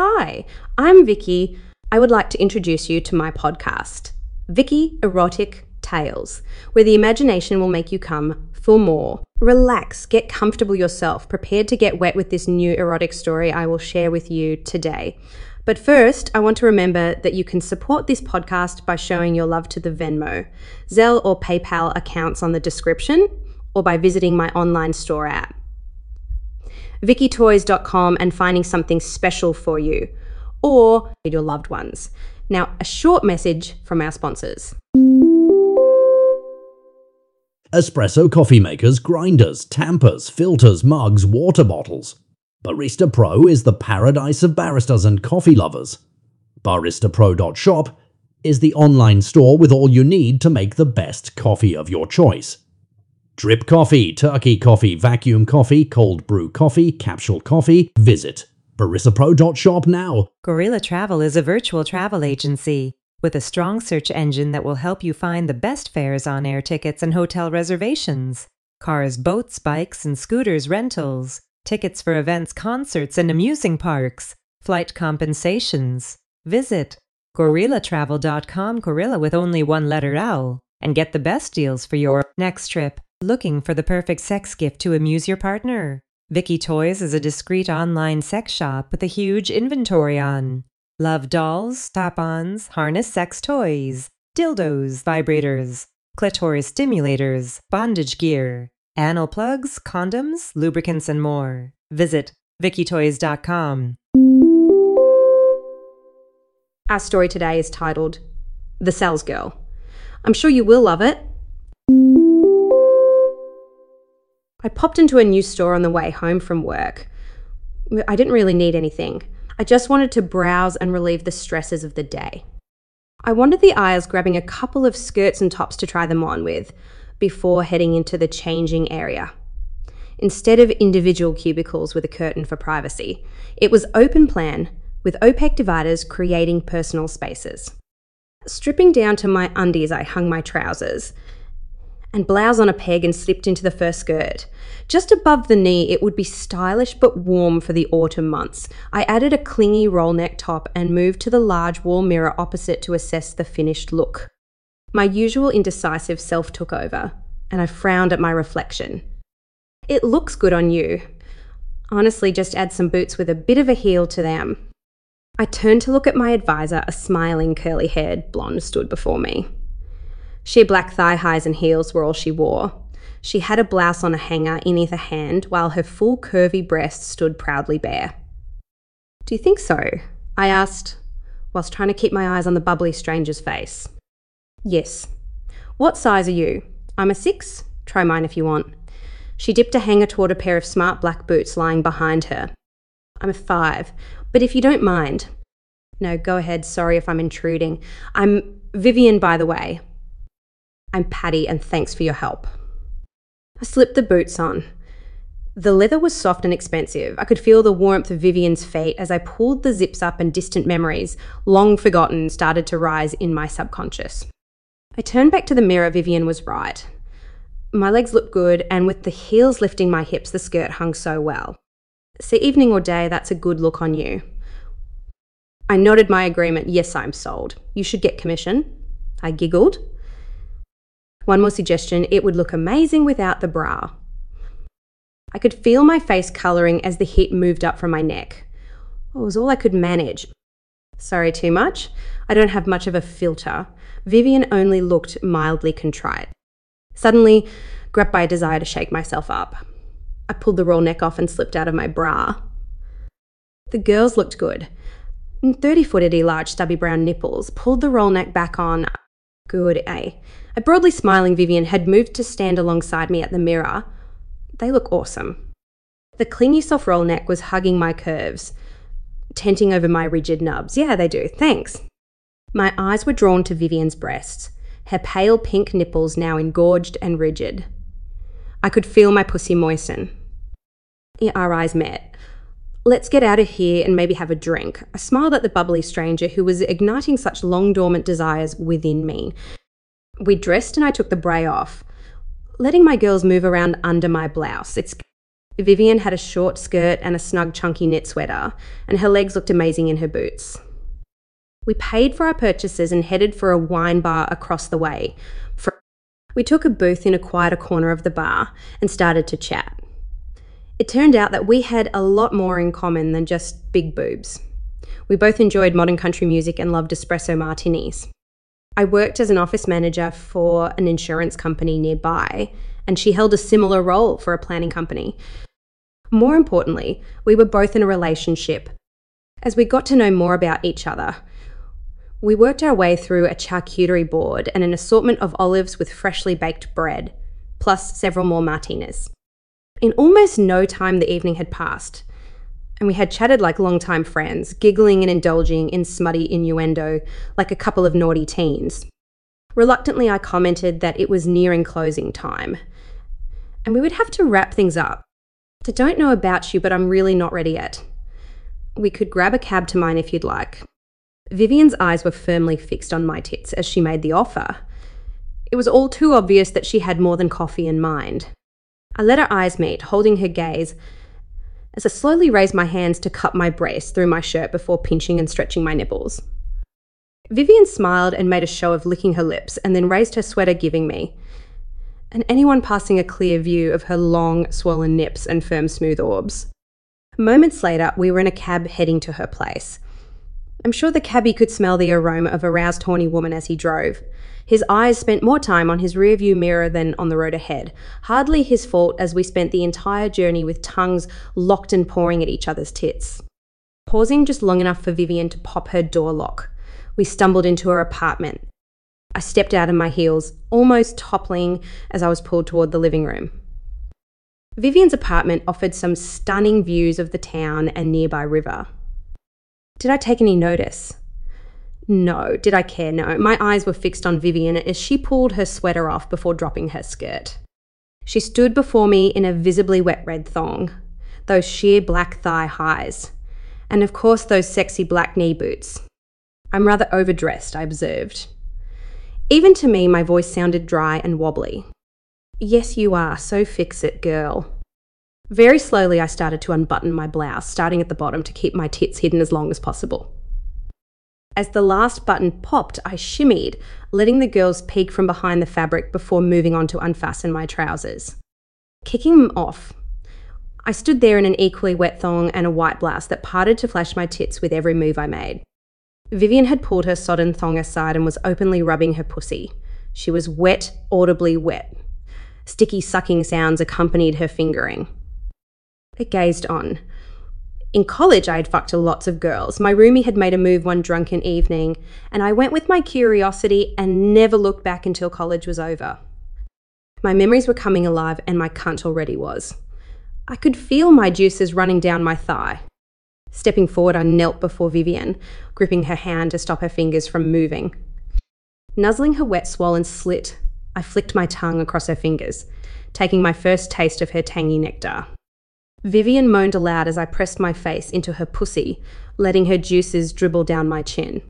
Hi, I'm Vicky. I would like to introduce you to my podcast, Vicky Erotic Tales, where the imagination will make you come for more. Relax, get comfortable yourself, prepared to get wet with this new erotic story I will share with you today. But first, I want to remember that you can support this podcast by showing your love to the Venmo, Zelle, or PayPal accounts on the description, or by visiting my online store app, vickytoys.com, and finding something special for you or your loved ones. Now, a short message from our sponsors. Espresso coffee makers, grinders, tampers, filters, mugs, water bottles. Barista Pro is the paradise of baristas and coffee lovers. BaristaPro.shop is the online store with all you need to make the best coffee of your choice. Drip coffee, turkey coffee, vacuum coffee, cold brew coffee, capsule coffee. Visit baristapro.shop now. Gorila Travel is a virtual travel agency with a strong search engine that will help you find the best fares on air tickets and hotel reservations, cars, boats, bikes, and scooters rentals, tickets for events, concerts, and amusing parks, flight compensations. Visit gorilatravel.com, gorila with only one letter L, and get the best deals for your next trip. Looking for the perfect sex gift to amuse your partner? Vicky Toys is a discreet online sex shop with a huge inventory on love dolls, strap-ons, harness sex toys, dildos, vibrators, clitoris stimulators, bondage gear, anal plugs, condoms, lubricants, and more. Visit vickytoys.com. Our story today is titled The Sales Girl. I'm sure you will love it. I popped into a new store on the way home from work. I didn't really need anything. I just wanted to browse and relieve the stresses of the day. I wandered the aisles grabbing a couple of skirts and tops to try them on with before heading into the changing area. Instead of individual cubicles with a curtain for privacy, it was open plan with opaque dividers creating personal spaces. Stripping down to my undies, I hung my trousers and blouse on a peg and slipped into the first skirt. Just above the knee, it would be stylish but warm for the autumn months. I added a clingy roll neck top and moved to the large wall mirror opposite to assess the finished look. My usual indecisive self took over, and I frowned at my reflection. It looks good on you. Honestly, just add some boots with a bit of a heel to them. I turned to look at my advisor, a smiling, curly haired blonde stood before me. Sheer black thigh highs and heels were all she wore. She had a blouse on a hanger in either hand, while her full curvy breast stood proudly bare. Do you think so? I asked, whilst trying to keep my eyes on the bubbly stranger's face. Yes. What size are you? I'm a six. Try mine if you want. She dipped a hanger toward a pair of smart black boots lying behind her. I'm a five, but if you don't mind. No, go ahead. Sorry if I'm intruding. I'm Vivian, by the way. I'm Patty, and thanks for your help. I slipped the boots on. The leather was soft and expensive. I could feel the warmth of Vivian's feet as I pulled the zips up and distant memories, long forgotten, started to rise in my subconscious. I turned back to the mirror. Vivian was right. My legs looked good, and with the heels lifting my hips, the skirt hung so well. See, evening or day, that's a good look on you. I nodded my agreement. Yes, I'm sold. You should get commission. I giggled. One more suggestion it would look amazing without the bra. I could feel my face colouring as the heat moved up from my neck. It was all I could manage. Sorry, too much? I don't have much of a filter. Vivian only looked mildly contrite. Suddenly, grabbed by a desire to shake myself up. I pulled the roll neck off and slipped out of my bra. The girls looked good. 30 footedy large stubby brown nipples, pulled the roll neck back on. Good, eh? A broadly smiling Vivian had moved to stand alongside me at the mirror. They look awesome. The clingy soft roll neck was hugging my curves, tenting over my rigid nubs. Yeah, they do. Thanks. My eyes were drawn to Vivian's breasts, her pale pink nipples now engorged and rigid. I could feel my pussy moisten. Our eyes met. Let's get out of here and maybe have a drink. I smiled at the bubbly stranger who was igniting such long dormant desires within me. We dressed and I took the bray off, letting my girls move around under my blouse. It's Vivian had a short skirt and a snug, chunky knit sweater, and her legs looked amazing in her boots. We paid for our purchases and headed for a wine bar across the way. We took a booth in a quieter corner of the bar and started to chat. It turned out that we had a lot more in common than just big boobs. We both enjoyed modern country music and loved espresso martinis. I worked as an office manager for an insurance company nearby, and she held a similar role for a planning company. More importantly, we were both in a relationship. As we got to know more about each other, we worked our way through a charcuterie board and an assortment of olives with freshly baked bread, plus several more martinis. In almost no time, the evening had passed, and we had chatted like long-time friends, giggling and indulging in smutty innuendo like a couple of naughty teens. Reluctantly, I commented that it was nearing closing time, and we would have to wrap things up. I don't know about you, but I'm really not ready yet. We could grab a cab to mine if you'd like. Vivian's eyes were firmly fixed on my tits as she made the offer. It was all too obvious that she had more than coffee in mind. I let our eyes meet, holding her gaze, as I slowly raised my hands to cut my brace through my shirt before pinching and stretching my nipples. Vivian smiled and made a show of licking her lips and then raised her sweater, giving me, and anyone passing a clear view of her long, swollen nips and firm, smooth orbs. Moments later, we were in a cab heading to her place. I'm sure the cabbie could smell the aroma of a roused, horny woman as he drove. His eyes spent more time on his rearview mirror than on the road ahead. Hardly his fault as we spent the entire journey with tongues locked and pawing at each other's tits. Pausing just long enough for Vivian to pop her door lock, we stumbled into her apartment. I stepped out of my heels, almost toppling as I was pulled toward the living room. Vivian's apartment offered some stunning views of the town and nearby river. Did I take any notice? No. Did I care? No. My eyes were fixed on Vivian as she pulled her sweater off before dropping her skirt. She stood before me in a visibly wet red thong, those sheer black thigh highs, and of course those sexy black knee boots. I'm rather overdressed, I observed. Even to me, my voice sounded dry and wobbly. Yes, you are, so fix it, girl. Very slowly, I started to unbutton my blouse, starting at the bottom to keep my tits hidden as long as possible. As the last button popped, I shimmied, letting the girls peek from behind the fabric before moving on to unfasten my trousers. Kicking them off, I stood there in an equally wet thong and a white blouse that parted to flash my tits with every move I made. Vivian had pulled her sodden thong aside and was openly rubbing her pussy. She was wet, audibly wet. Sticky sucking sounds accompanied her fingering. Gazed on, in college, I had fucked lots of girls. My roomie had made a move one drunken evening, and I went with my curiosity and never looked back until college was over. My memories were coming alive, and my cunt already was. I could feel my juices running down my thigh. Stepping forward, I knelt before Vivian, gripping her hand to stop her fingers from moving. Nuzzling her wet, swollen slit, I flicked my tongue across her fingers, taking my first taste of her tangy nectar. Vivian moaned aloud as I pressed my face into her pussy, letting her juices dribble down my chin.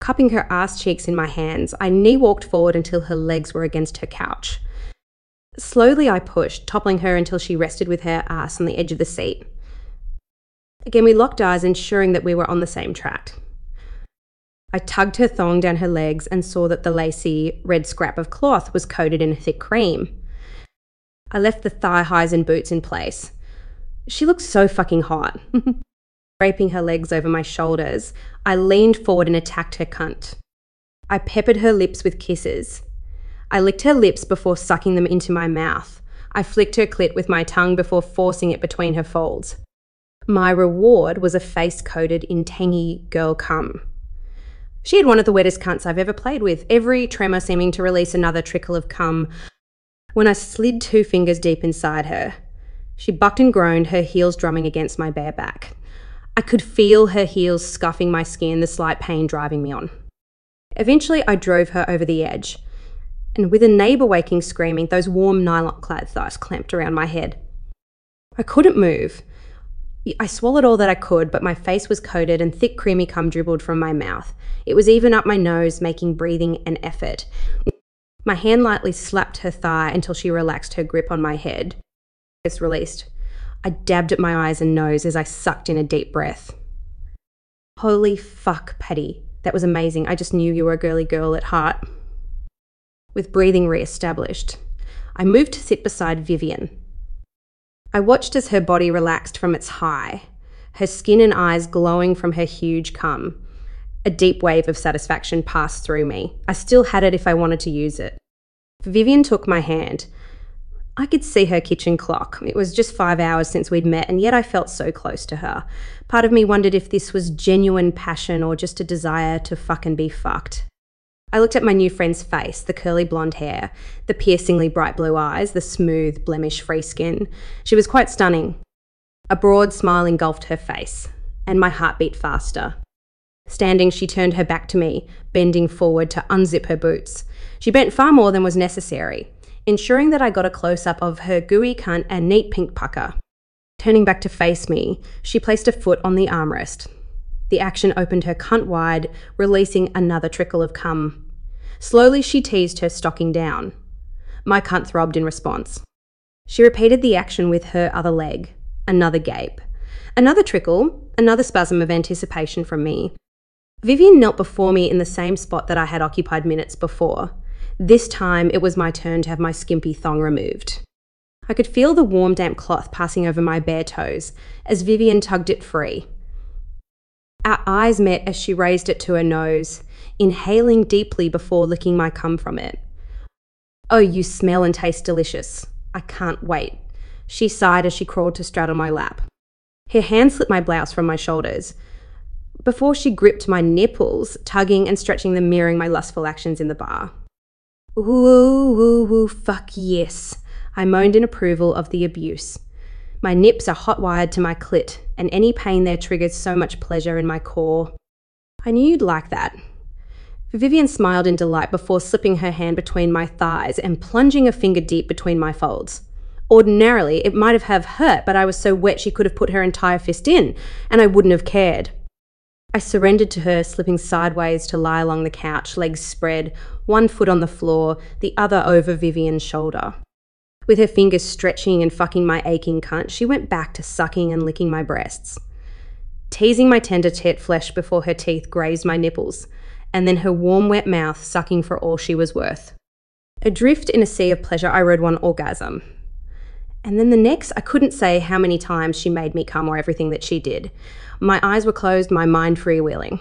Cupping her ass cheeks in my hands, I knee walked forward until her legs were against her couch. Slowly, I pushed, toppling her until she rested with her ass on the edge of the seat. Again, we locked eyes, ensuring that we were on the same track. I tugged her thong down her legs and saw that the lacy red scrap of cloth was coated in a thick cream. I left the thigh highs and boots in place. She looked so fucking hot. Draping her legs over my shoulders, I leaned forward and attacked her cunt. I peppered her lips with kisses. I licked her lips before sucking them into my mouth. I flicked her clit with my tongue before forcing it between her folds. My reward was a face coated in tangy girl cum. She had one of the wettest cunts I've ever played with, every tremor seeming to release another trickle of cum when I slid two fingers deep inside her. She bucked and groaned, her heels drumming against my bare back. I could feel her heels scuffing my skin, the slight pain driving me on. Eventually, I drove her over the edge, and with a neighbour waking screaming, those warm nylon clad thighs clamped around my head. I couldn't move. I swallowed all that I could, but my face was coated and thick, creamy cum dribbled from my mouth. It was even up my nose, making breathing an effort. My hand lightly slapped her thigh until she relaxed her grip on my head released. I dabbed at my eyes and nose as I sucked in a deep breath. Holy fuck, Patty. That was amazing. I just knew you were a girly girl at heart. With breathing re established, I moved to sit beside Vivian. I watched as her body relaxed from its high, her skin and eyes glowing from her huge cum. A deep wave of satisfaction passed through me. I still had it if I wanted to use it. Vivian took my hand. I could see her kitchen clock. It was just five hours since we'd met, and yet I felt so close to her. Part of me wondered if this was genuine passion or just a desire to fucking be fucked. I looked at my new friend's face, the curly blonde hair, the piercingly bright blue eyes, the smooth, blemish free skin. She was quite stunning. A broad smile engulfed her face, and my heart beat faster. Standing, she turned her back to me, bending forward to unzip her boots. She bent far more than was necessary, ensuring that I got a close up of her gooey cunt and neat pink pucker. Turning back to face me, she placed a foot on the armrest. The action opened her cunt wide, releasing another trickle of cum. Slowly, she teased her stocking down. My cunt throbbed in response. She repeated the action with her other leg. Another gape. Another trickle, another spasm of anticipation from me. Vivian knelt before me in the same spot that I had occupied minutes before. This time, it was my turn to have my skimpy thong removed. I could feel the warm, damp cloth passing over my bare toes as Vivian tugged it free. Our eyes met as she raised it to her nose, inhaling deeply before licking my cum from it. Oh, you smell and taste delicious. I can't wait. She sighed as she crawled to straddle my lap. Her hand slipped my blouse from my shoulders before she gripped my nipples, tugging and stretching them, mirroring my lustful actions in the bar. Ooh, ooh, ooh, fuck yes. I moaned in approval of the abuse. My nips are hot wired to my clit, and any pain there triggers so much pleasure in my core. I knew you'd like that. Vivian smiled in delight before slipping her hand between my thighs and plunging a finger deep between my folds. Ordinarily, it might have hurt, but I was so wet she could have put her entire fist in, and I wouldn't have cared. I surrendered to her, slipping sideways to lie along the couch, legs spread, one foot on the floor, the other over Vivian's shoulder. With her fingers stretching and fucking my aching cunt, she went back to sucking and licking my breasts. Teasing my tender tit flesh before her teeth grazed my nipples, and then her warm, wet mouth sucking for all she was worth. Adrift in a sea of pleasure, I rode one orgasm. And then the next, I couldn't say how many times she made me come or everything that she did. My eyes were closed, my mind freewheeling.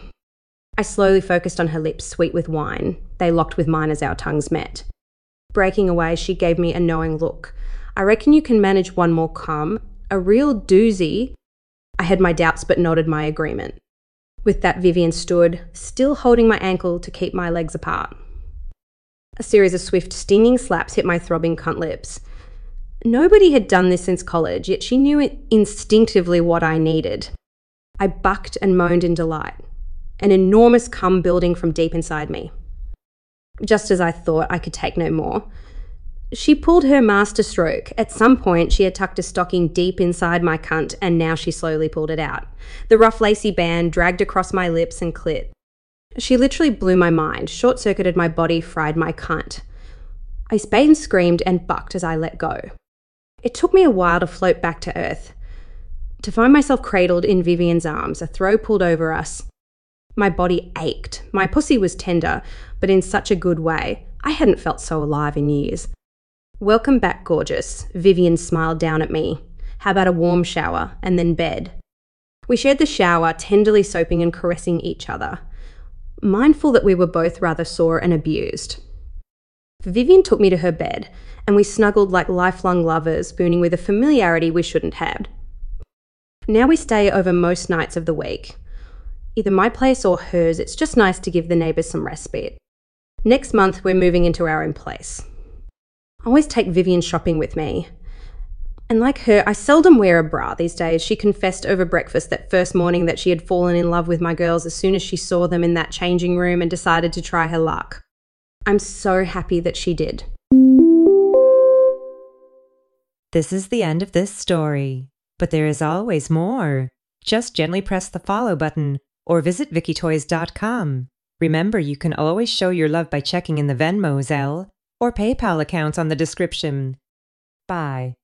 I slowly focused on her lips, sweet with wine. They locked with mine as our tongues met. Breaking away, she gave me a knowing look. I reckon you can manage one more cum. A real doozy. I had my doubts but nodded my agreement. With that, Vivian stood, still holding my ankle to keep my legs apart. A series of swift, stinging slaps hit my throbbing cunt lips. Nobody had done this since college, yet she knew instinctively what I needed. I bucked and moaned in delight, an enormous cum building from deep inside me just as I thought I could take no more. She pulled her master stroke. At some point, she had tucked a stocking deep inside my cunt, and now she slowly pulled it out. The rough, lacy band dragged across my lips and clit. She literally blew my mind, short circuited my body, fried my cunt. I spade and screamed and bucked as I let go. It took me a while to float back to earth. To find myself cradled in Vivian's arms, a throw pulled over us, my body ached. My pussy was tender, but in such a good way. I hadn't felt so alive in years. Welcome back, gorgeous. Vivian smiled down at me. How about a warm shower and then bed? We shared the shower, tenderly soaping and caressing each other, mindful that we were both rather sore and abused. Vivian took me to her bed, and we snuggled like lifelong lovers, spooning with a familiarity we shouldn't have. Now we stay over most nights of the week either my place or hers. It's just nice to give the neighbours some respite. Next month, we're moving into our own place. I always take Vivian shopping with me. And like her, I seldom wear a bra these days. She confessed over breakfast that first morning that she had fallen in love with my girls as soon as she saw them in that changing room and decided to try her luck. I'm so happy that she did. This is the end of this story, but there is always more. Just gently press the follow button or visit VickyToys.com. Remember, you can always show your love by checking in the Venmo, Zelle, or PayPal accounts on the description. Bye.